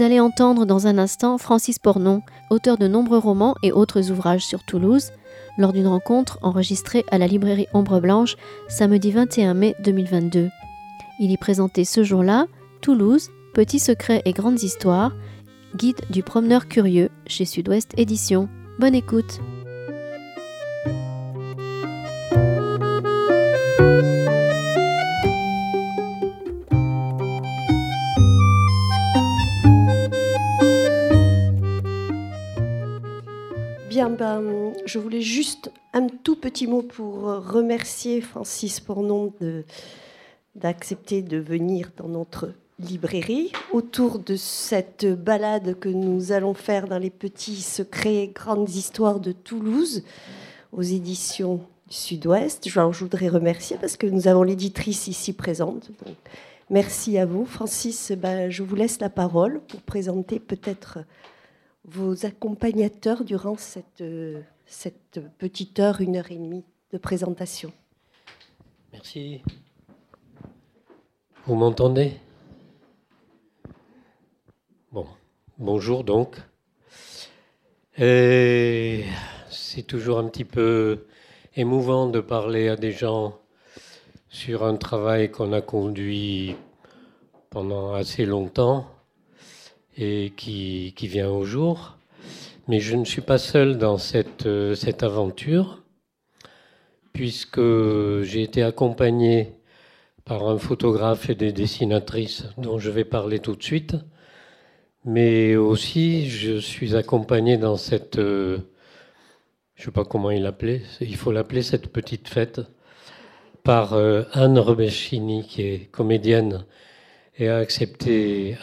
Vous allez entendre dans un instant Francis Pornon, auteur de nombreux romans et autres ouvrages sur Toulouse, lors d'une rencontre enregistrée à la librairie Ombre Blanche samedi 21 mai 2022. Il y présentait ce jour-là Toulouse, Petits secrets et grandes histoires, guide du promeneur curieux chez Sud-Ouest Édition. Bonne écoute! Ben, je voulais juste un tout petit mot pour remercier Francis Pornon d'accepter de, venir dans notre librairie autour de cette balade que nous allons faire dans les petits secrets, grandes histoires de Toulouse aux éditions Sud-Ouest. Je, voudrais remercier parce que nous avons l'éditrice ici présente. merci à vous. Francis, ben, je vous laisse la parole pour présenter peut-être vos accompagnateurs durant cette, petite heure, une heure et demie de présentation. Merci. Vous m'entendez? Bon, bonjour donc. C'est toujours un petit peu émouvant de parler à des gens sur un travail qu'on a conduit pendant assez longtemps et qui, qui, vient au jour. Mais je ne suis pas seul dans cette, euh, cette aventure, puisque j'ai été accompagné par un photographe et des dessinatrices dont je vais parler tout de suite, mais aussi je suis accompagné dans cette, euh, je sais pas comment il l'appelait, il faut l'appeler cette petite fête, par euh, Anne Rebechini, qui est comédienne et a accepté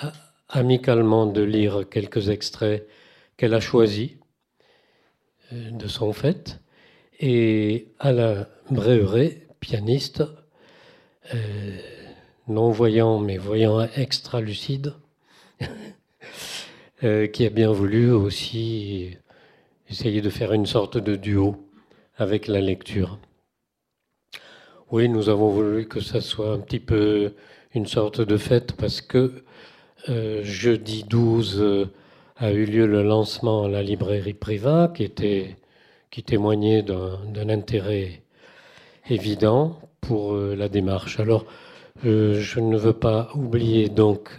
amicalement de lire quelques extraits qu'elle a choisis euh, de son fait, et Alain Bréheret, pianiste, euh, non-voyant mais voyant extra-lucide, euh, qui a bien voulu aussi essayer de faire une sorte de duo avec la lecture. Oui, nous avons voulu que ça soit un petit peu une sorte de fête parce que euh, jeudi 12 euh, a eu lieu le lancement à la librairie Priva, qui, témoignait d'un intérêt évident pour euh, la démarche. Alors, je ne veux pas oublier donc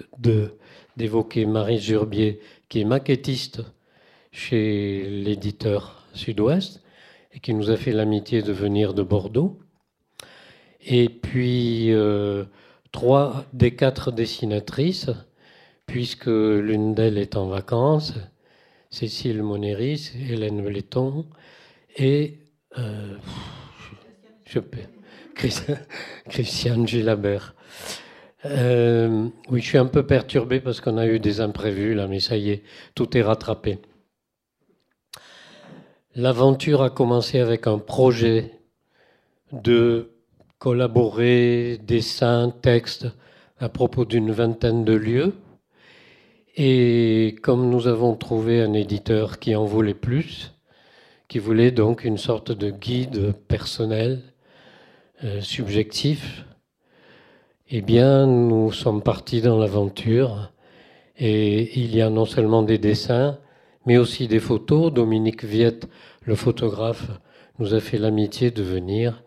d'évoquer Marie Jurbier, qui est maquettiste chez l'éditeur Sud-Ouest et qui nous a fait l'amitié de venir de Bordeaux. Et puis, trois des quatre dessinatrices puisque l'une d'elles est en vacances, Cécile Monéris, Hélène Bléton et euh, Christiane Gilabert. Euh, oui, je suis un peu perturbé parce qu'on a eu des imprévus là, mais ça y est, tout est rattrapé. L'aventure a commencé avec un projet de collaborer dessins, textes à propos d'une vingtaine de lieux et comme nous avons trouvé un éditeur qui en voulait plus, qui voulait donc une sorte de guide personnel, euh, subjectif, eh bien, nous sommes partis dans l'aventure. Et il y a non seulement des dessins, mais aussi des photos. Dominique Viette, le photographe, nous a fait l'amitié de venir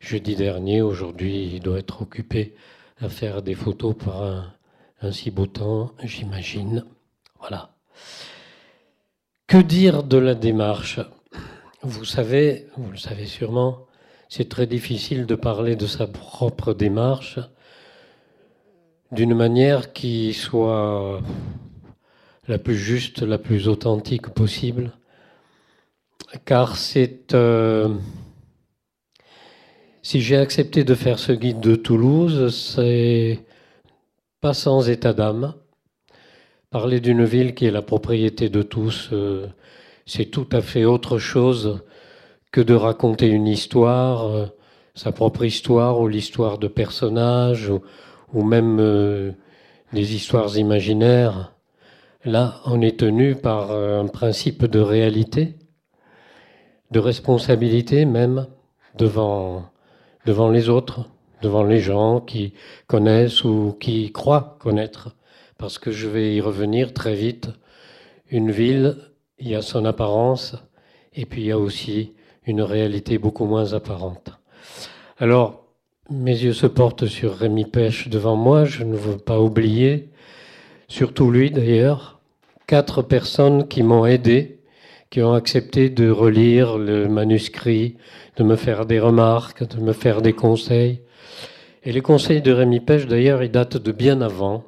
jeudi dernier. Aujourd'hui, il doit être occupé à faire des photos pour un, un si beau temps, j'imagine. Voilà. Que dire de la démarche? Vous savez, vous le savez sûrement, c'est très difficile de parler de sa propre démarche d'une manière qui soit la plus juste, la plus authentique possible, car c'est... Euh, si j'ai accepté de faire ce guide de Toulouse, c'est pas sans état d'âme. Parler d'une ville qui est la propriété de tous, euh, c'est tout à fait autre chose que de raconter une histoire, euh, sa propre histoire ou l'histoire de personnages ou, même euh, des histoires imaginaires. Là, on est tenu par un principe de réalité, de responsabilité même devant, devant les autres devant les gens qui connaissent ou qui croient connaître parce que je vais y revenir très vite. Une ville, il y a son apparence, et puis il y a aussi une réalité beaucoup moins apparente. Alors, mes yeux se portent sur Rémi Pêche devant moi, je ne veux pas oublier, surtout lui d'ailleurs, quatre personnes qui m'ont aidé, qui ont accepté de relire le manuscrit, de me faire des remarques, de me faire des conseils. Et les conseils de Rémi Pêche, d'ailleurs, ils datent de bien avant,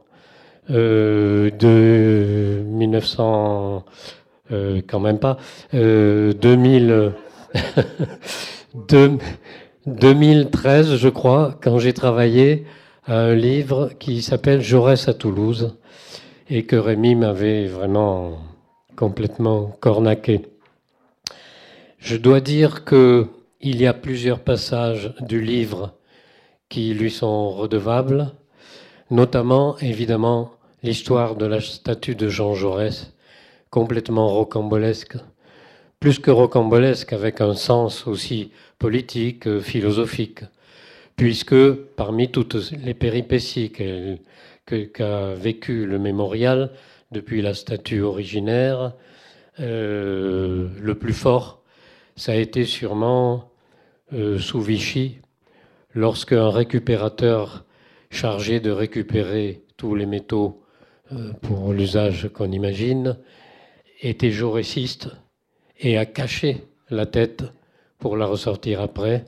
euh, de 1900, euh, quand même pas, euh, 2000, 2013, je crois, quand j'ai travaillé à un livre qui s'appelle Jaurès à Toulouse et que Rémi m'avait vraiment complètement cornaqué. Je dois dire que il y a plusieurs passages du livre qui lui sont redevables, notamment évidemment l'histoire de la statue de Jean Jaurès, complètement rocambolesque, plus que rocambolesque avec un sens aussi politique, philosophique, puisque parmi toutes les péripéties qu'a vécu le mémorial depuis la statue originaire, euh, le plus fort, ça a été sûrement euh, sous Vichy, lorsque un récupérateur chargé de récupérer tous les métaux euh, pour l'usage qu'on imagine était jauréciste et a caché la tête pour la ressortir après.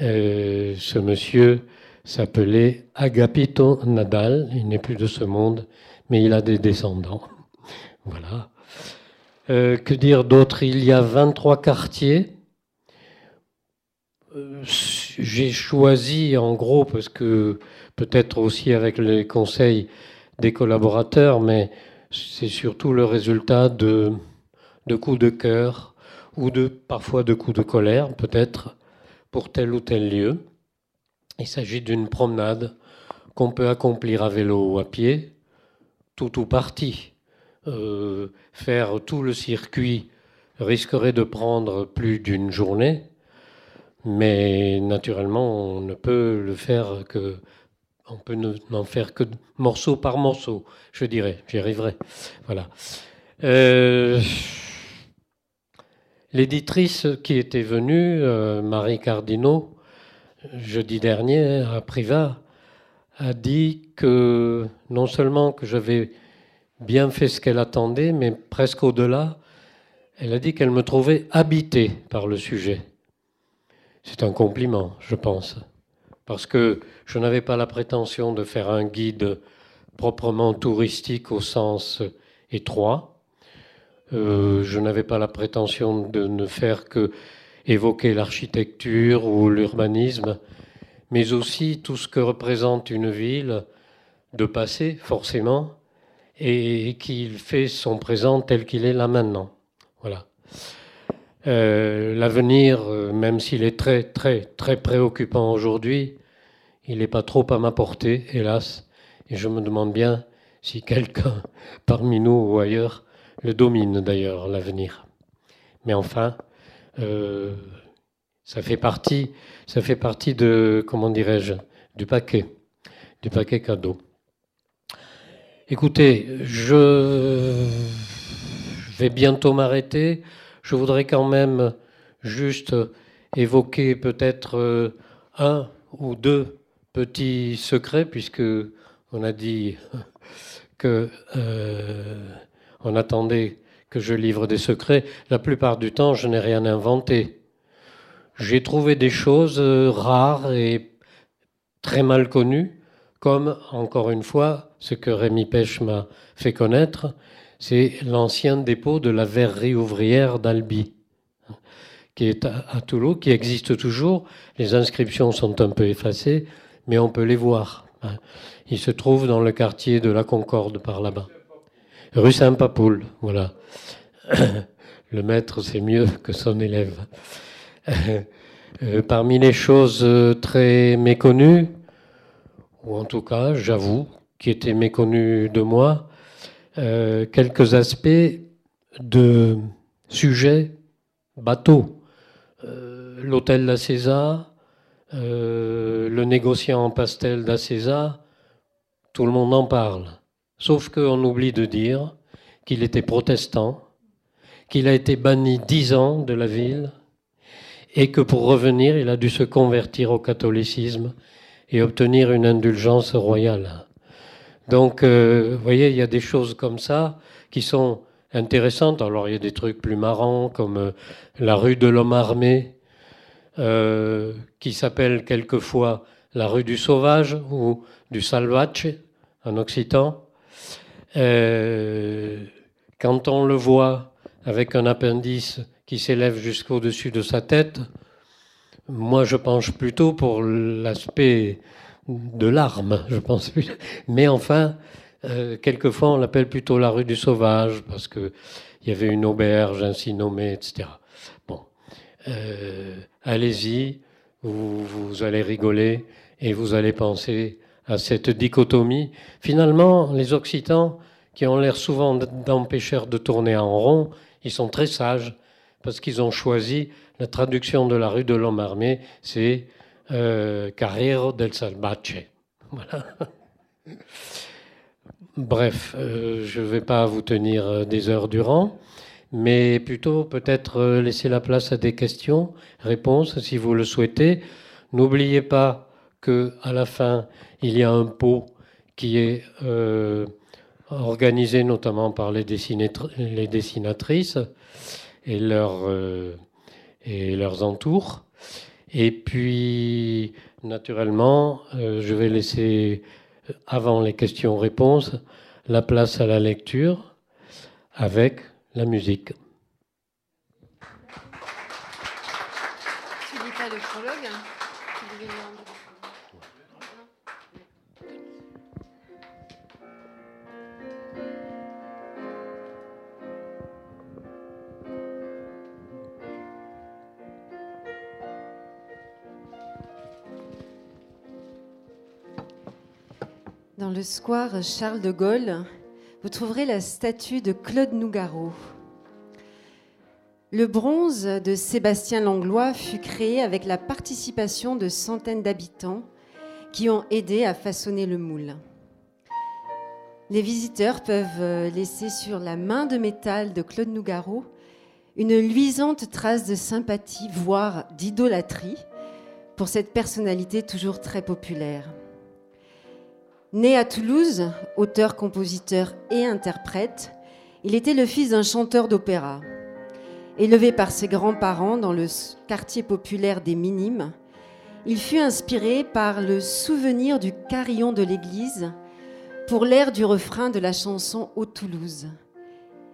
Euh, ce monsieur s'appelait Agapito Nadal, il n'est plus de ce monde, mais il a des descendants. Voilà. que dire d'autre? Il y a 23 quartiers euh, j'ai choisi en gros, parce que peut-être aussi avec les conseils des collaborateurs, mais c'est surtout le résultat de, de coups de cœur ou de parfois de coups de colère, peut-être, pour tel ou tel lieu. Il s'agit d'une promenade qu'on peut accomplir à vélo ou à pied, tout ou partie. Euh, faire tout le circuit risquerait de prendre plus d'une journée mais naturellement, on ne peut le faire que. On peut n'en faire que morceau par morceau, je dirais. J'y arriverai. Voilà. Euh, l'éditrice qui était venue, euh, Marie Cardino, jeudi dernier à Privat, a dit que non seulement que j'avais bien fait ce qu'elle attendait, mais presque au-delà, elle a dit qu'elle me trouvait habité par le sujet. C'est un compliment, je pense, parce que je n'avais pas la prétention de faire un guide proprement touristique au sens étroit. Euh, je n'avais pas la prétention de ne faire que évoquer l'architecture ou l'urbanisme, mais aussi tout ce que représente une ville de passé, forcément, et qu'il fait son présent tel qu'il est là maintenant. Voilà. Euh, l'avenir, euh, même s'il est très, très, très préoccupant aujourd'hui, il n'est pas trop à m'apporter, hélas. Et je me demande bien si quelqu'un parmi nous ou ailleurs le domine d'ailleurs, l'avenir. Mais enfin, euh, ça fait partie, ça fait partie de, comment dirais-je, du paquet, du paquet cadeau. Écoutez, je vais bientôt m'arrêter. Je voudrais quand même juste évoquer peut-être euh, un ou deux petits secrets, puisque on a dit que euh, on attendait que je livre des secrets. La plupart du temps, je n'ai rien inventé. J'ai trouvé des choses euh, rares et très mal connues, comme encore une fois ce que Rémi Pêche m'a fait connaître, c'est l'ancien dépôt de la verrerie ouvrière d'Albi, qui est à, Toulouse, qui existe toujours. Les inscriptions sont un peu effacées, mais on peut les voir. Hein. Il se trouve dans le quartier de la Concorde, par là-bas. Rue Saint-Papoul, voilà. Le maître, c'est mieux que son élève. Euh, parmi les choses euh, très méconnues, ou en tout cas, j'avoue, qui étaient méconnues de moi, euh, quelques aspects de sujets bateaux. Euh, l'hôtel d'Acésa, euh, le négociant en pastel d'Acésa, tout le monde en parle. Sauf qu'on oublie de dire qu'il était protestant, qu'il a été banni dix ans de la ville, et que pour revenir, il a dû se convertir au catholicisme et obtenir une indulgence royale. Donc, euh, voyez, il y a des choses comme ça qui sont intéressantes. Alors, il y a des trucs plus marrants, comme euh, la rue de l'homme armé, euh, qui s'appelle quelquefois la rue du sauvage ou du salvace en occitan. quand on le voit avec un appendice qui s'élève jusqu'au-dessus de sa tête, moi je penche plutôt pour l'aspect de l'arme, je pense. Mais enfin, euh, quelquefois on l'appelle plutôt la rue du sauvage parce qu'il y avait une auberge ainsi nommée, etc. Bon, euh, allez-y, vous, vous allez rigoler et vous allez penser à cette dichotomie. Finalement, les Occitans, qui ont l'air souvent d'empêcheurs de tourner en rond, ils sont très sages parce qu'ils ont choisi la traduction de la rue de l'homme armé, c'est euh, Carrero del Salvace. Voilà. Bref, euh, je ne vais pas vous tenir euh, des heures durant, mais plutôt peut-être euh, laisser la place à des questions, réponses si vous le souhaitez. N'oubliez pas que à la fin, il y a un pot qui est organisé notamment par les, les dessinatrices et, et leurs entours. Et puis, naturellement, euh, je vais laisser, euh, avant les questions-réponses, la place à la lecture avec la musique. Le square Charles de Gaulle, vous trouverez la statue de Claude Nougaro. Le bronze de Sébastien Langlois fut créé avec la participation de centaines d'habitants qui ont aidé à façonner le moule. Les visiteurs peuvent laisser sur la main de métal de Claude Nougaro une luisante trace de sympathie, voire d'idolâtrie, pour cette personnalité toujours très populaire. Né à Toulouse, auteur, compositeur et interprète, il était le fils d'un chanteur d'opéra. Élevé par ses grands-parents dans le quartier populaire des Minimes, il fut inspiré par le souvenir du carillon de l'église pour l'air du refrain de la chanson Au Toulouse.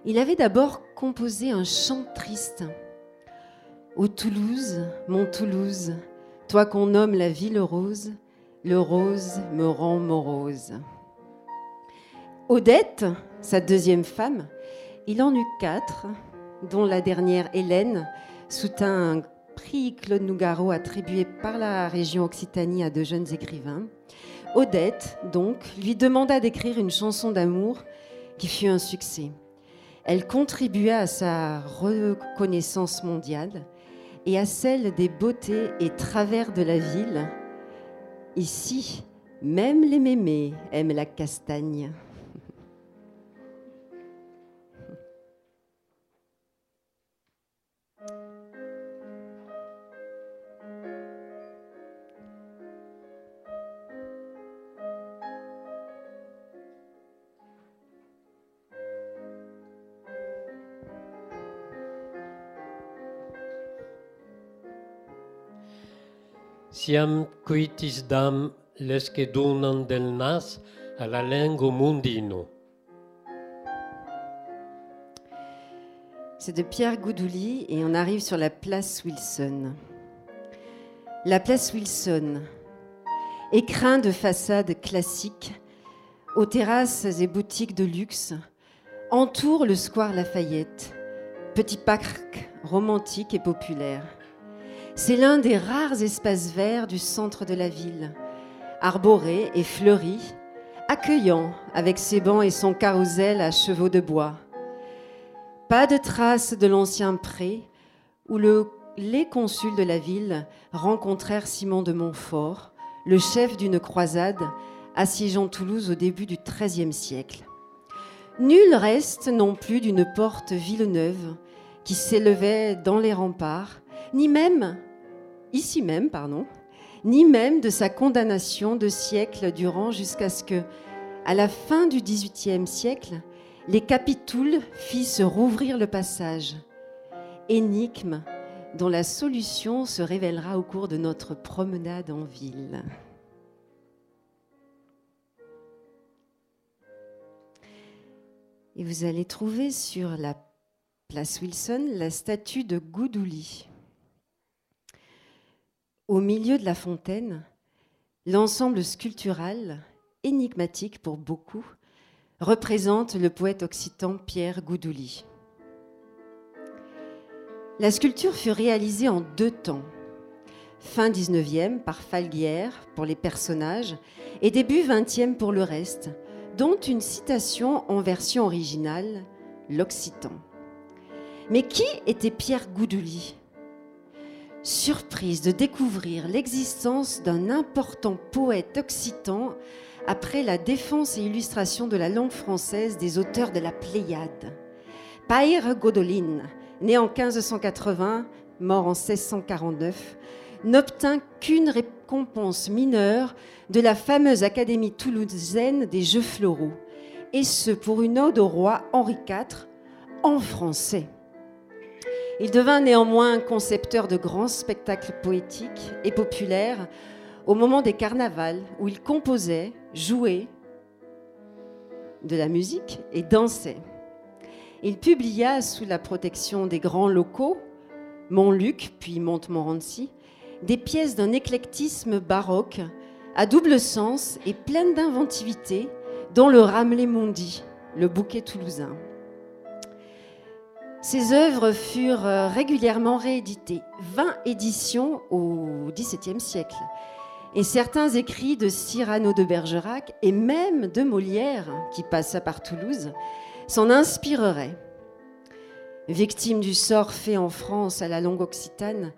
Il avait d'abord composé un chant triste. Ô Toulouse, mon Toulouse, toi qu'on nomme la ville rose, le rose me rend morose. Odette, sa deuxième femme, il en eut quatre, dont la dernière, Hélène, soutint un prix Claude Nougaro attribué par la région Occitanie à de jeunes écrivains. Odette, donc, lui demanda d'écrire une chanson d'amour qui fut un succès. Elle contribua à sa reconnaissance mondiale et à celle des beautés et travers de la ville Ici, même les mémés aiment la castagne. C'est de Pierre Goudouli et on arrive sur la place Wilson. La place Wilson, écrin de façade classique, aux terrasses et boutiques de luxe, entoure le square Lafayette, petit parc romantique et populaire. C'est l'un des rares espaces verts du centre de la ville, arboré et fleuri, accueillant avec ses bancs et son carrousel à chevaux de bois. Pas de traces de l'ancien pré où les consuls de la ville rencontrèrent Simon de Montfort, le chef d'une croisade assiégeant Toulouse au début du XIIIe siècle. Nul reste non plus d'une porte villeneuve qui s'élevait dans les remparts, ni même, ici même, pardon, ni même de sa condamnation de siècles durant jusqu'à ce que, à la fin du XVIIIe siècle, les capitouls fissent rouvrir le passage. Énigme dont la solution se révélera au cours de notre promenade en ville. Et vous allez trouver sur la place Wilson la statue de Goudouli. Au milieu de la fontaine, l'ensemble sculptural, énigmatique pour beaucoup, représente le poète occitan Pierre Goudouli. La sculpture fut réalisée en deux temps. Fin 19e par Falguière pour les personnages et début 20e pour le reste, dont une citation en version originale, l'Occitan. Mais qui était Pierre Goudouli? Surprise de découvrir l'existence d'un important poète occitan après la défense et illustration de la langue française des auteurs de la Pléiade. Paire Godolin, né en 1580, mort en 1649, n'obtint qu'une récompense mineure de la fameuse Académie toulousaine des Jeux floraux, et ce pour une ode au roi Henri IV en français. Il devint néanmoins concepteur de grands spectacles poétiques et populaires au moment des carnavals où il composait, jouait de la musique et dansait. Il publia sous la protection des grands locaux, Montluc puis Montmorency, des pièces d'un éclectisme baroque à double sens et pleine d'inventivité, dont le Ramelet Mondi, le bouquet toulousain. Ces œuvres furent régulièrement rééditées, 20 éditions au XVIIe siècle, et certains écrits de Cyrano de Bergerac et même de Molière, qui passa par Toulouse, s'en inspirerait. Victime du sort fait en France à la langue occitane,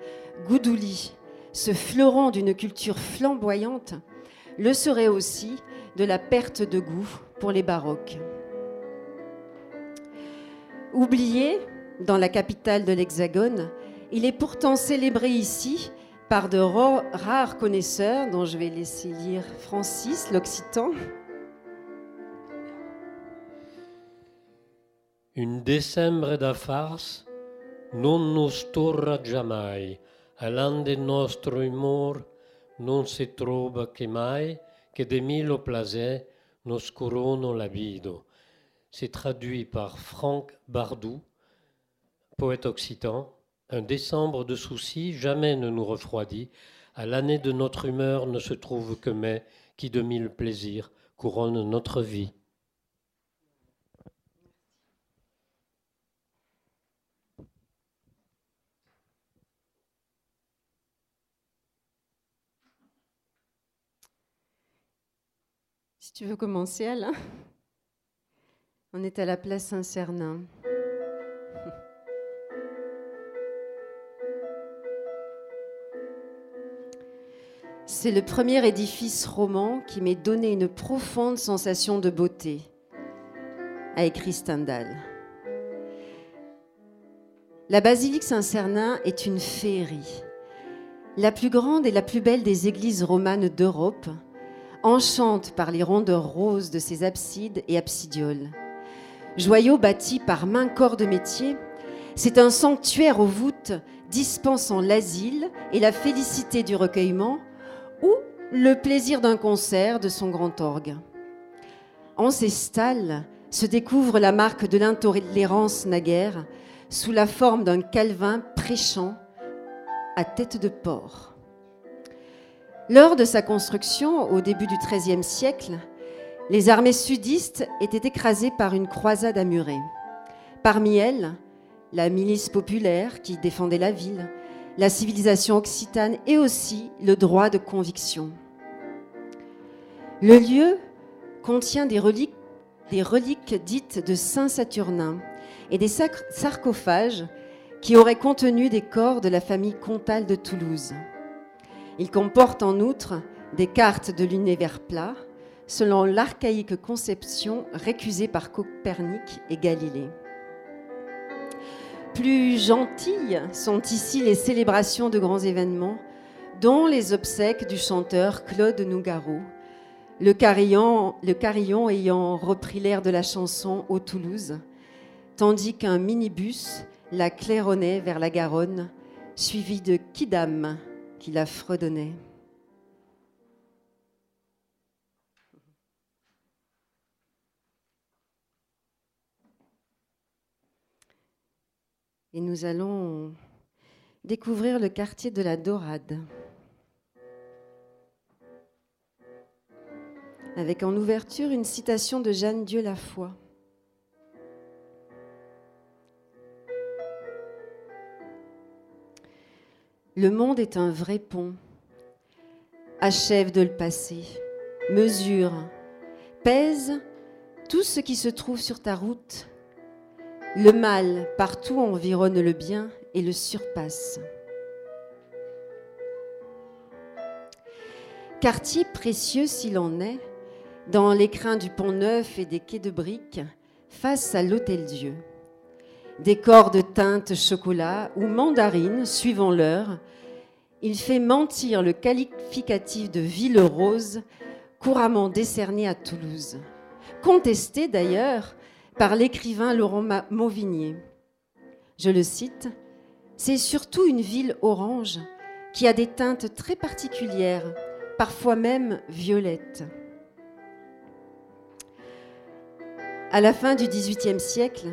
Goudouli, ce fleuron d'une culture flamboyante, le serait aussi de la perte de goût pour les baroques. Oublié dans la capitale de l'Hexagone, il est pourtant célébré ici par de rares connaisseurs, dont je vais laisser lire Francis, l'Occitan, Un decembre da fars non nos torra jamais, all'ande nostro humor non se trova che mai che de mille plaisirs nos corono la. C'est traduit par Franck Bardou, poète occitan. Un décembre de soucis jamais ne nous refroidit. À l'année de notre humeur ne se trouve que mai qui de mille plaisirs couronne notre vie. tu veux commencer, Alain On est à la place Saint-Cernin. C'est le premier édifice roman qui m'ait donné une profonde sensation de beauté, a écrit Stendhal. La basilique Saint-Cernin est une féerie, la plus grande et la plus belle des églises romanes d'Europe, enchante par les rondeurs roses de ses absides et absidioles. Joyau bâti par main corps de métier, c'est un sanctuaire aux voûtes dispensant l'asile et la félicité du recueillement ou le plaisir d'un concert de son grand orgue. En ces stalles se découvre la marque de l'intolérance naguère sous la forme d'un calvin prêchant à tête de porc. Lors de sa construction, au début du XIIIe siècle, les armées sudistes étaient écrasées par une croisade amurée. Parmi elles, la milice populaire qui défendait la ville, la civilisation occitane et aussi le droit de conviction. Le lieu contient des reliques, des reliques dites de Saint Saturnin et des sarcophages qui auraient contenu des corps de la famille comtale de Toulouse. Il comporte en outre des cartes de l'univers plat, selon l'archaïque conception récusée par Copernic et Galilée. Plus gentilles sont ici les célébrations de grands événements, dont les obsèques du chanteur Claude Nougaro, le carillon, ayant repris l'air de la chanson au Toulouse, tandis qu'un minibus la claironnait vers la Garonne, suivi de Kidam qui la fredonnait. Et nous allons découvrir le quartier de la Dorade. Avec en ouverture une citation de Jeanne Dieu la foi. Le monde est un vrai pont. Achève de le passer, mesure, pèse tout ce qui se trouve sur ta route le mal partout environne le bien et le surpasse. Quartier précieux s'il en est, dans l'écrin du pont neuf et des quais de briques, face à l'Hôtel Dieu. Décor de teintes chocolat ou mandarine, suivant l'heure, il fait mentir le qualificatif de ville rose couramment décerné à Toulouse. Contesté d'ailleurs par l'écrivain Laurent Mauvignier. Je le cite, C'est surtout une ville orange qui a des teintes très particulières, parfois même violettes. À la fin du XVIIIe siècle,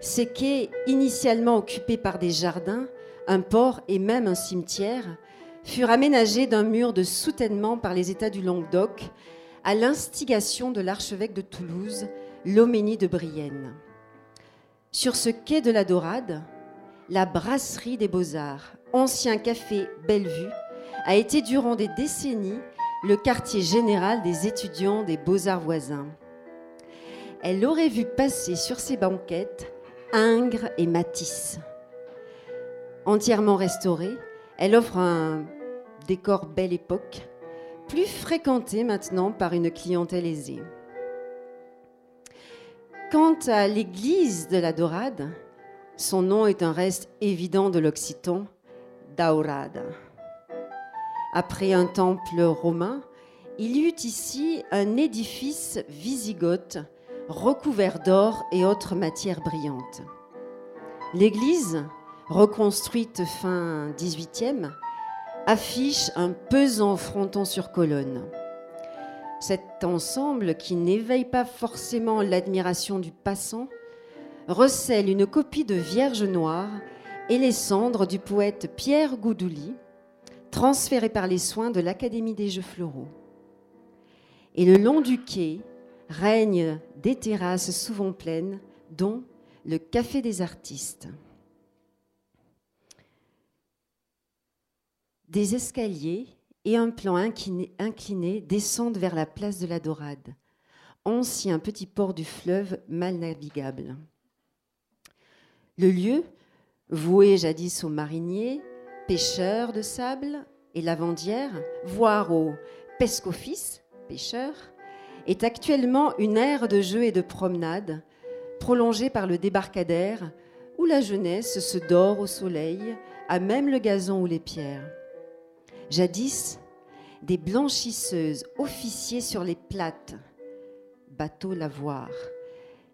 ces quais, initialement occupés par des jardins, un port et même un cimetière, furent aménagés d'un mur de soutènement par les États du Languedoc à l'instigation de l'archevêque de Toulouse, l'Homénie de Brienne. Sur ce quai de la Dorade, la brasserie des Beaux-Arts, ancien café Bellevue, a été durant des décennies le quartier général des étudiants des Beaux-Arts voisins. Elle aurait vu passer sur ses banquettes Ingres et Matisse. Entièrement restaurée, elle offre un décor belle époque, plus fréquenté maintenant par une clientèle aisée. Quant à l'église de la Dorade, son nom est un reste évident de l'occitan, Daurada. Après un temple romain, il y eut ici un édifice wisigothe recouvert d'or et autres matières brillantes. L'église, reconstruite fin 18e, affiche un pesant fronton sur colonne. Cet ensemble, qui n'éveille pas forcément l'admiration du passant, recèle une copie de Vierge noire et les cendres du poète Pierre Goudouli, transférées par les soins de l'Académie des Jeux Floraux. Et le long du quai règnent des terrasses souvent pleines, dont le Café des artistes. Des escaliers et un plan incliné, descendent vers la place de la Dorade, ancien petit port du fleuve mal navigable. Le lieu, voué jadis aux mariniers, pêcheurs de sable et lavandières, voire aux pescofis, pêcheurs, est actuellement une aire de jeu et de promenade prolongée par le débarcadère où la jeunesse se dort au soleil, à même le gazon ou les pierres. Jadis, des blanchisseuses officiaient sur les plates, bateaux lavoir,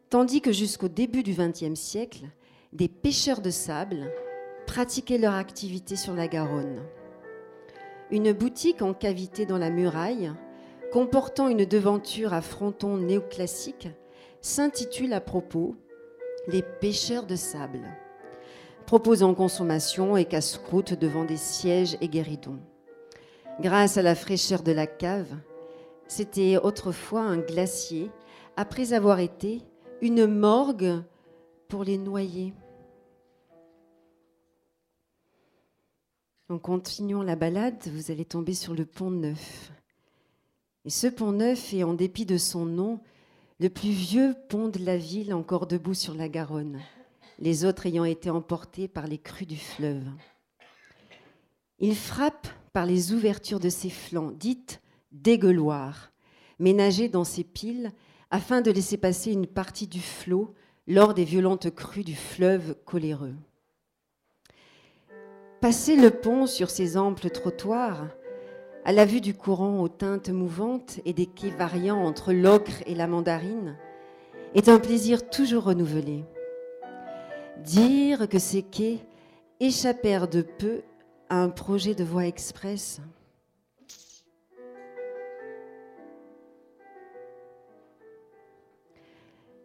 tandis que jusqu'au début du XXe siècle, des pêcheurs de sable pratiquaient leur activité sur la Garonne. Une boutique en cavité dans la muraille, comportant une devanture à fronton néoclassique, s'intitule à propos Les pêcheurs de sable, proposant consommation et casse-croûte devant des sièges et guéridons grâce à la fraîcheur de la cave. C'était autrefois un glacier, après avoir été une morgue pour les noyer. En continuant la balade, vous allez tomber sur le pont Neuf. Et ce pont Neuf est, en dépit de son nom, le plus vieux pont de la ville encore debout sur la Garonne, les autres ayant été emportés par les crues du fleuve. Il frappe par les ouvertures de ses flancs, dites dégueuloirs, ménagés dans ces piles afin de laisser passer une partie du flot lors des violentes crues du fleuve coléreux. Passer le pont sur ces amples trottoirs, à la vue du courant aux teintes mouvantes et des quais variant entre l'ocre et la mandarine, est un plaisir toujours renouvelé. Dire que ces quais échappèrent de peu un projet de voie express.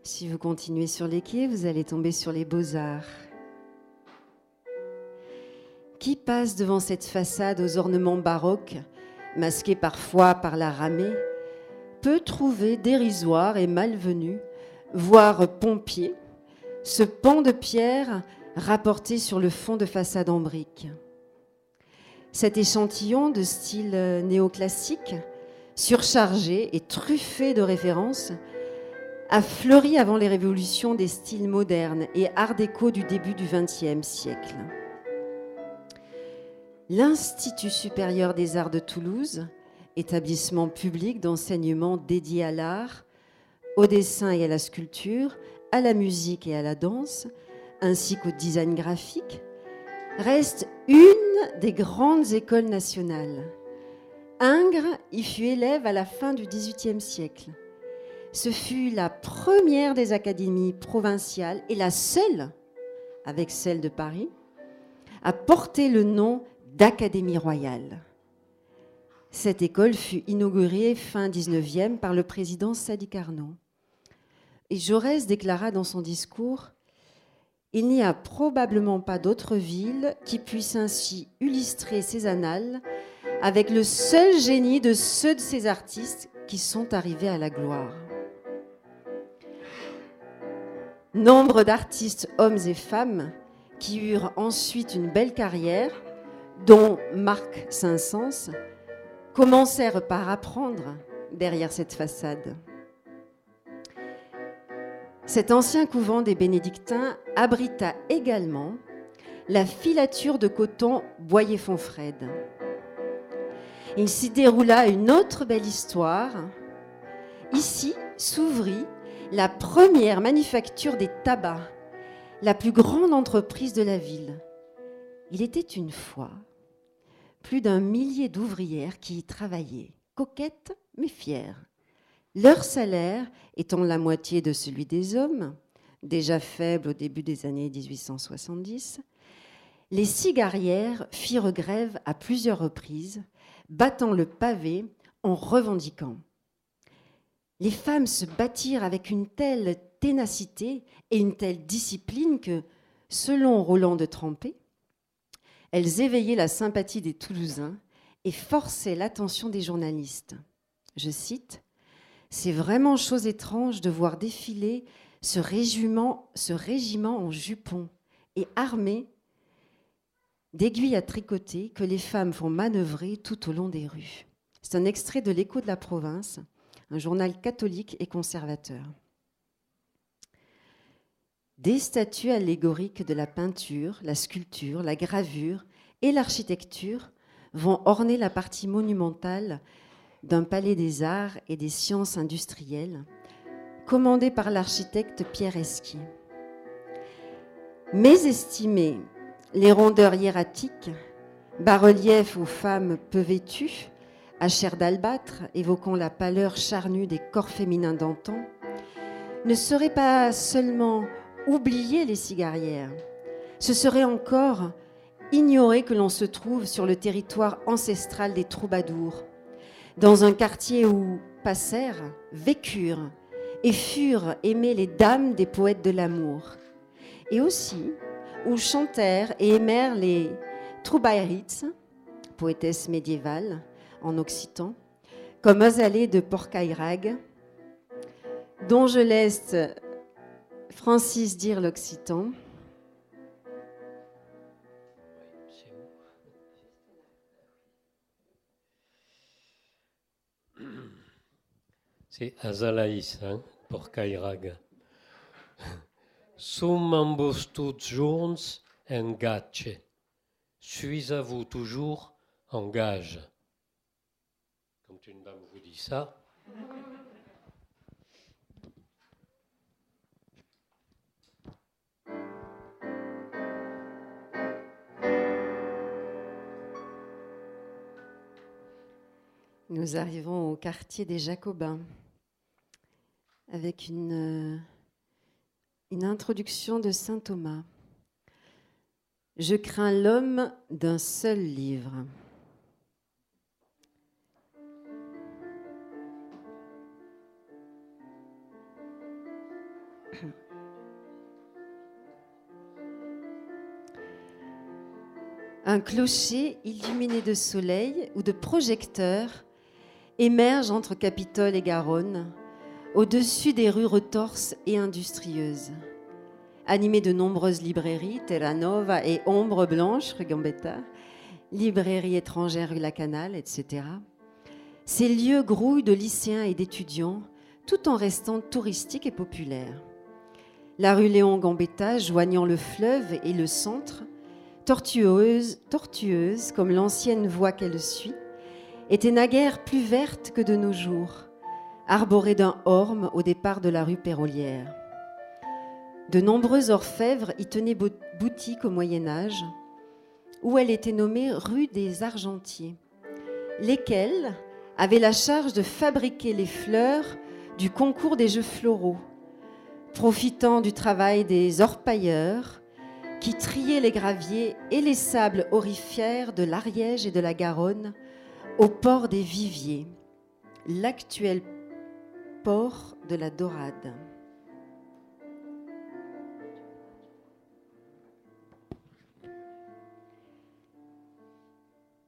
Si vous continuez sur les quais, vous allez tomber sur les beaux-arts. Qui passe devant cette façade aux ornements baroques, masqués parfois par la ramée, peut trouver dérisoire et malvenu, voire pompier, ce pan de pierre rapporté sur le fond de façade en briques. Cet échantillon de style néoclassique, surchargé et truffé de références, a fleuri avant les révolutions des styles modernes et art déco du début du XXe siècle. L'Institut supérieur des arts de Toulouse, établissement public d'enseignement dédié à l'art, au dessin et à la sculpture, à la musique et à la danse, ainsi qu'au design graphique, reste une des grandes écoles nationales. Ingres y fut élève à la fin du XVIIIe siècle. Ce fut la première des académies provinciales et la seule, avec celle de Paris, à porter le nom d'Académie royale. Cette école fut inaugurée fin 19e par le président Sadi Carnot. Et Jaurès déclara dans son discours Il n'y a probablement pas d'autre ville qui puisse ainsi illustrer ses annales avec le seul génie de ceux de ces artistes qui sont arrivés à la gloire. Nombre d'artistes, hommes et femmes, qui eurent ensuite une belle carrière, dont Marc Saint-Saëns, commencèrent par apprendre derrière cette façade. Cet ancien couvent des bénédictins abrita également la filature de coton Boyer-Fonfred. Il s'y déroula une autre belle histoire. Ici s'ouvrit la première manufacture des tabacs, la plus grande entreprise de la ville. Il était une fois plus d'un millier d'ouvrières qui y travaillaient, coquettes mais fières. Leur salaire étant la moitié de celui des hommes, déjà faible au début des années 1870, les cigarières firent grève à plusieurs reprises, battant le pavé en revendiquant. Les femmes se battirent avec une telle ténacité et une telle discipline que, selon Roland de Trempé, elles éveillaient la sympathie des Toulousains et forçaient l'attention des journalistes. Je cite C'est vraiment chose étrange de voir défiler ce régiment, en jupon et armé d'aiguilles à tricoter que les femmes font manœuvrer tout au long des rues. C'est un extrait de l'écho de la province, un journal catholique et conservateur. Des statues allégoriques de la peinture, la sculpture, la gravure et l'architecture vont orner la partie monumentale d'un palais des arts et des sciences industrielles, commandé par l'architecte Pierre Esquier. Mais estimés les rondeurs hiératiques, bas-reliefs aux femmes peu vêtues, à chair d'albâtre, évoquant la pâleur charnue des corps féminins d'antan, ne seraient pas seulement oublier les cigarières, ce serait encore ignorer que l'on se trouve sur le territoire ancestral des troubadours, dans un quartier où passèrent, vécurent et furent aimées les dames des poètes de l'amour, et aussi où chantèrent et aimèrent les troubaïrites, poétesses médiévales en occitan, comme Azalée de Porcaïrag, dont je laisse Francis dire l'occitan. C'est Azalaïs, hein, pour Kairag. Sum ambos journs en gache. Suis à vous toujours en gage. Quand une dame vous dit ça, Nous arrivons au quartier des Jacobins avec une, une introduction de Saint Thomas. Je crains l'homme d'un seul livre. Un clocher illuminé de soleil ou de projecteurs émerge entre Capitole et Garonne, au-dessus des rues retorses et industrieuses. Animé de nombreuses librairies, Terra Nova et Ombre Blanche, rue Gambetta, librairies étrangères, rue La Canale, etc. Ces lieux grouillent de lycéens et d'étudiants, tout en restant touristiques et populaires. La rue Léon Gambetta, joignant le fleuve et le centre, tortueuse, tortueuse comme l'ancienne voie qu'elle suit, était naguère plus verte que de nos jours, arborée d'un orme au départ de la rue Pérolière. De nombreux orfèvres y tenaient boutique au Moyen Âge, où elle était nommée rue des Argentiers, lesquels avaient la charge de fabriquer les fleurs du concours des jeux floraux, profitant du travail des orpailleurs qui triaient les graviers et les sables orifères de l'Ariège et de la Garonne au port des Viviers, l'actuel port de la Dorade.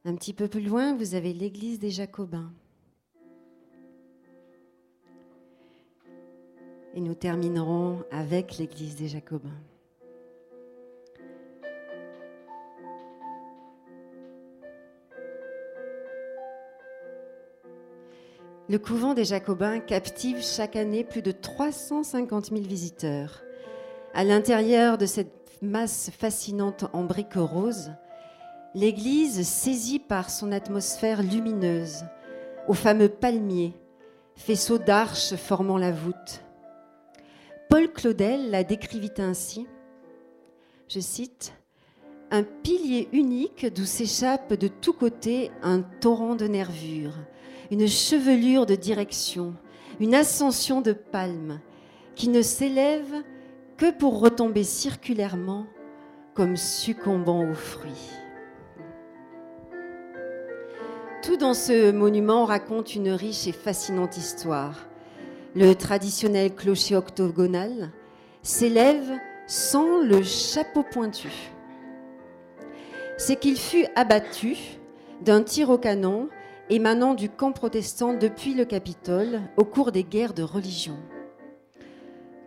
Un petit peu plus loin, vous avez l'église des Jacobins. Et nous terminerons avec l'église des Jacobins. Le couvent des Jacobins captive chaque année plus de 350 000 visiteurs. À l'intérieur de cette masse fascinante en briques roses, l'église, saisie par son atmosphère lumineuse, aux fameux palmiers, faisceaux d'arches formant la voûte. Paul Claudel la décrivit ainsi, je cite, Un pilier unique d'où s'échappe de tous côtés un torrent de nervures une chevelure de direction, une ascension de palmes qui ne s'élève que pour retomber circulairement comme succombant aux fruits. Tout dans ce monument raconte une riche et fascinante histoire. Le traditionnel clocher octogonal s'élève sans le chapeau pointu. C'est qu'il fut abattu d'un tir au canon émanant du camp protestant depuis le Capitole au cours des guerres de religion.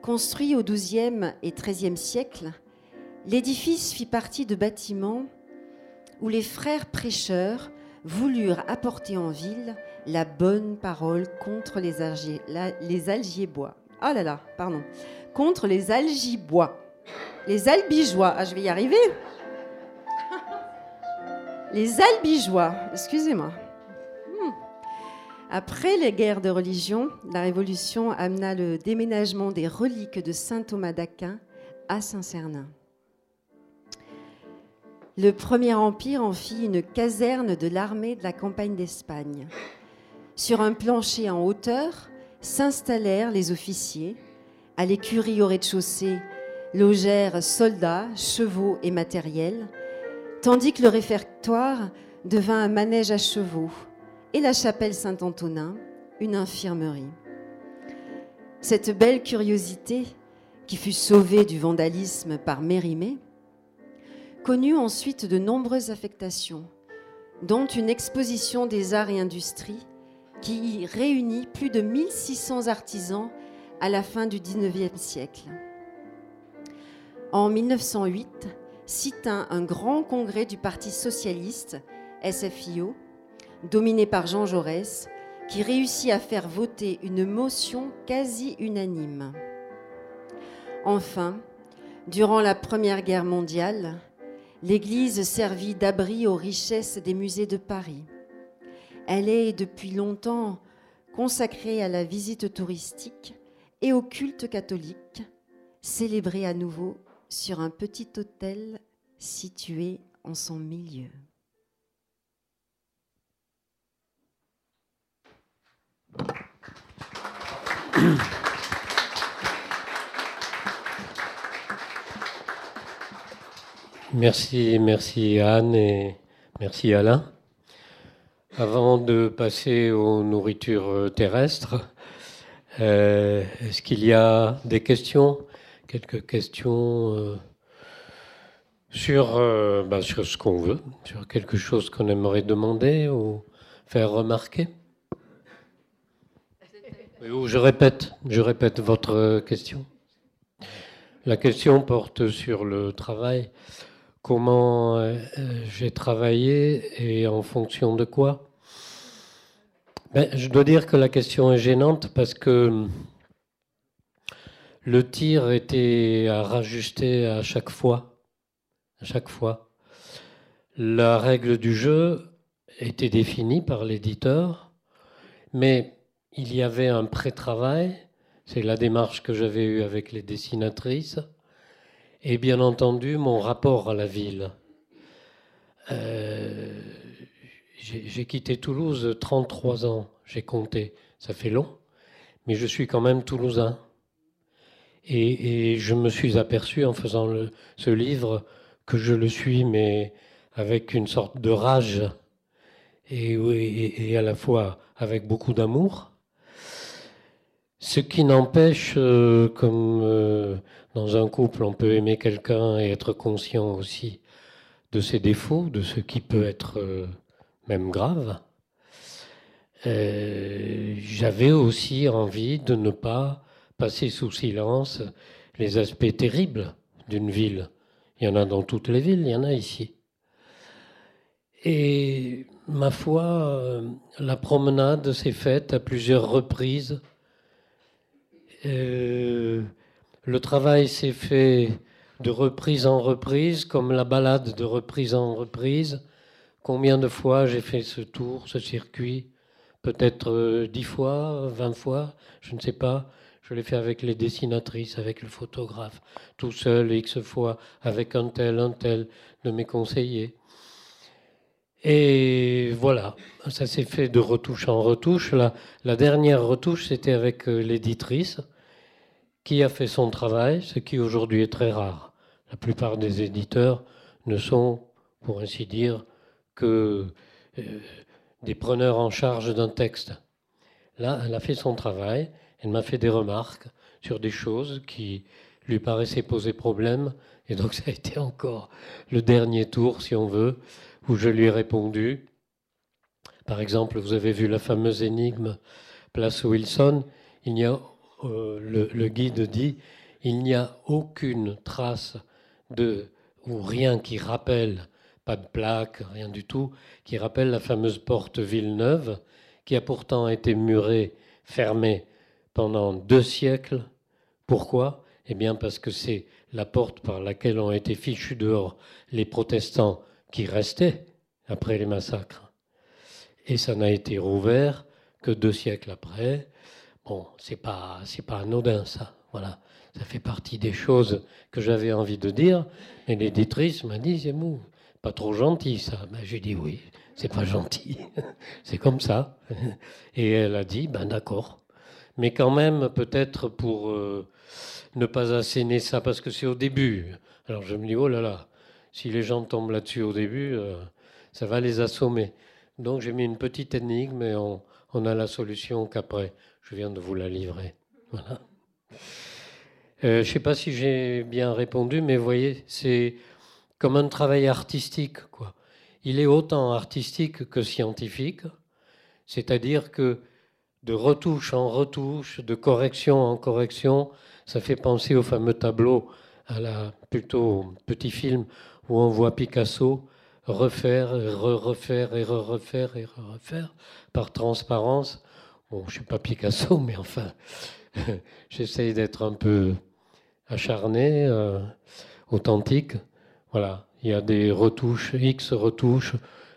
Construit au XIIe et XIIIe siècle, l'édifice fit partie de bâtiments où les frères prêcheurs voulurent apporter en ville la bonne parole contre les, algiébois. Ah là là, pardon. Contre les algibois. Les albigeois. Ah, je vais y arriver. Les albigeois, excusez-moi. Après les guerres de religion, la Révolution amena le déménagement des reliques de saint Thomas d'Aquin à Saint-Cernin. Le Premier Empire en fit une caserne de l'armée de la campagne d'Espagne. Sur un plancher en hauteur s'installèrent les officiers. À l'écurie au rez-de-chaussée logèrent soldats, chevaux et matériel, tandis que le réfectoire devint un manège à chevaux et la chapelle Saint-Antonin, une infirmerie. Cette belle curiosité, qui fut sauvée du vandalisme par Mérimée, connut ensuite de nombreuses affectations, dont une exposition des arts et industries qui réunit plus de 1600 artisans à la fin du XIXe siècle. En 1908, cita un grand congrès du Parti socialiste, SFIO, dominé par Jean Jaurès, qui réussit à faire voter une motion quasi unanime. Enfin, durant la Première Guerre mondiale, l'Église servit d'abri aux richesses des musées de Paris. Elle est depuis longtemps consacré à la visite touristique et au culte catholique, célébré à nouveau sur un petit hôtel situé en son milieu. Merci, merci Anne et merci Alain. Avant de passer aux nourritures terrestres, euh, est-ce qu'il y a des questions Quelques questions euh, sur, euh, bah, sur ce qu'on veut, sur quelque chose qu'on aimerait demander ou faire remarquer? Je répète, je répète votre question. La question porte sur le travail. Comment euh, j'ai travaillé et en fonction de quoi ben, Je dois dire que la question est gênante parce que le tir était à rajuster à chaque fois. À chaque fois. La règle du jeu était définie par l'éditeur, mais il y avait un pré-travail, c'est la démarche que j'avais eue avec les dessinatrices, et bien entendu mon rapport à la ville. Euh, j'ai quitté Toulouse 33 ans, j'ai compté, ça fait long, mais je suis quand même toulousain. Et, je me suis aperçu en faisant ce livre que je le suis, mais avec une sorte de rage et, et à la fois avec beaucoup d'amour. Ce qui n'empêche, euh, comme euh, dans un couple, on peut aimer quelqu'un et être conscient aussi de ses défauts, de ce qui peut être euh, même grave. J'avais aussi envie de ne pas passer sous silence les aspects terribles d'une ville. Il y en a dans toutes les villes, il y en a ici. Et ma foi, la promenade s'est faite à plusieurs reprises euh, le travail s'est fait de reprise en reprise, comme la balade de reprise en reprise. Combien de fois j'ai fait ce tour, ce circuit Peut-être euh, dix fois, vingt fois, je ne sais pas. Je l'ai fait avec les dessinatrices, avec le photographe, tout seul, X fois, avec un tel, un tel de mes conseillers. Et voilà, ça s'est fait de retouche en retouche. La, la dernière retouche, c'était avec euh, l'éditrice qui a fait son travail, ce qui aujourd'hui est très rare. La plupart des éditeurs ne sont, pour ainsi dire, que euh, des preneurs en charge d'un texte. Là, elle a fait son travail, elle m'a fait des remarques sur des choses qui lui paraissaient poser problème, et donc ça a été encore le dernier tour, si on veut, où je lui ai répondu. Par exemple, vous avez vu la fameuse énigme Place Wilson. Il a euh, le, guide dit il n'y a aucune trace de ou rien qui rappelle, pas de plaque, rien du tout, qui rappelle la fameuse porte Villeneuve, qui a pourtant été murée, fermée pendant deux siècles. Pourquoi? Eh bien parce que c'est la porte par laquelle ont été fichus dehors les protestants qui restaient après les massacres. Et ça n'a été rouvert que deux siècles après. Bon, c'est pas, c'est pas anodin ça. Voilà, ça fait partie des choses que j'avais envie de dire. Et l'éditrice m'a dit, c'est mou, pas trop gentil ça. Ben, j'ai dit oui, c'est pas gentil, c'est comme ça. Et elle a dit, ben d'accord. Mais quand même, peut-être pour euh, ne pas asséner ça, parce que c'est au début. Alors je me dis, oh là là, si les gens tombent là-dessus au début, euh, ça va les assommer. Donc j'ai mis une petite énigme et on, a la solution qu'après. Je viens de vous la livrer. Voilà. Euh, je ne sais pas si j'ai bien répondu, mais vous voyez, c'est comme un travail artistique. Quoi. Il est autant artistique que scientifique, c'est-à-dire que de retouche en retouche, de correction en correction, ça fait penser au fameux tableau, à la plutôt petit film où on voit Picasso refaire, et refaire et refaire et refaire par transparence. Bon, je suis pas Picasso, mais enfin, j'essaye d'être un peu acharné, euh, authentique. Voilà, il y a des retouches, X retouches.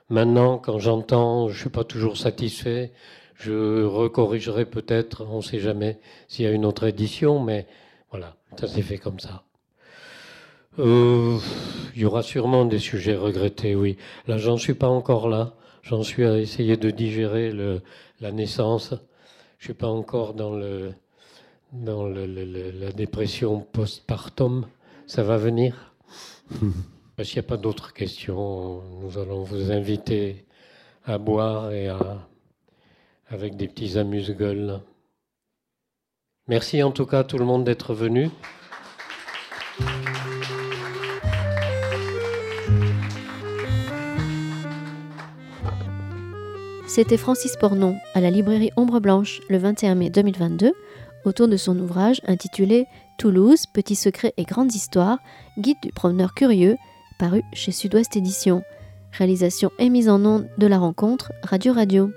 Maintenant, quand j'entends, je suis pas toujours satisfait. Je recorrigerai peut-être, on ne sait jamais s'il y a une autre édition, mais voilà, ça s'est fait comme ça. Euh, il y aura sûrement des sujets regrettés, oui. Là, j'en suis pas encore là. J'en suis à essayer de digérer le, la naissance. Je suis pas encore dans le dans le, la dépression postpartum. Ça va venir. S'il n'y a pas d'autres questions, nous allons vous inviter à boire et à avec des petits amuse-gueules. Merci en tout cas à tout le monde d'être venu. C'était Francis Pornon à la librairie Ombre Blanche le 21 mai 2022 autour de son ouvrage intitulé Toulouse, petits secrets et grandes histoires, guide du promeneur curieux, paru chez Sud-Ouest Édition. Réalisation et mise en onde de la rencontre Radio Radio.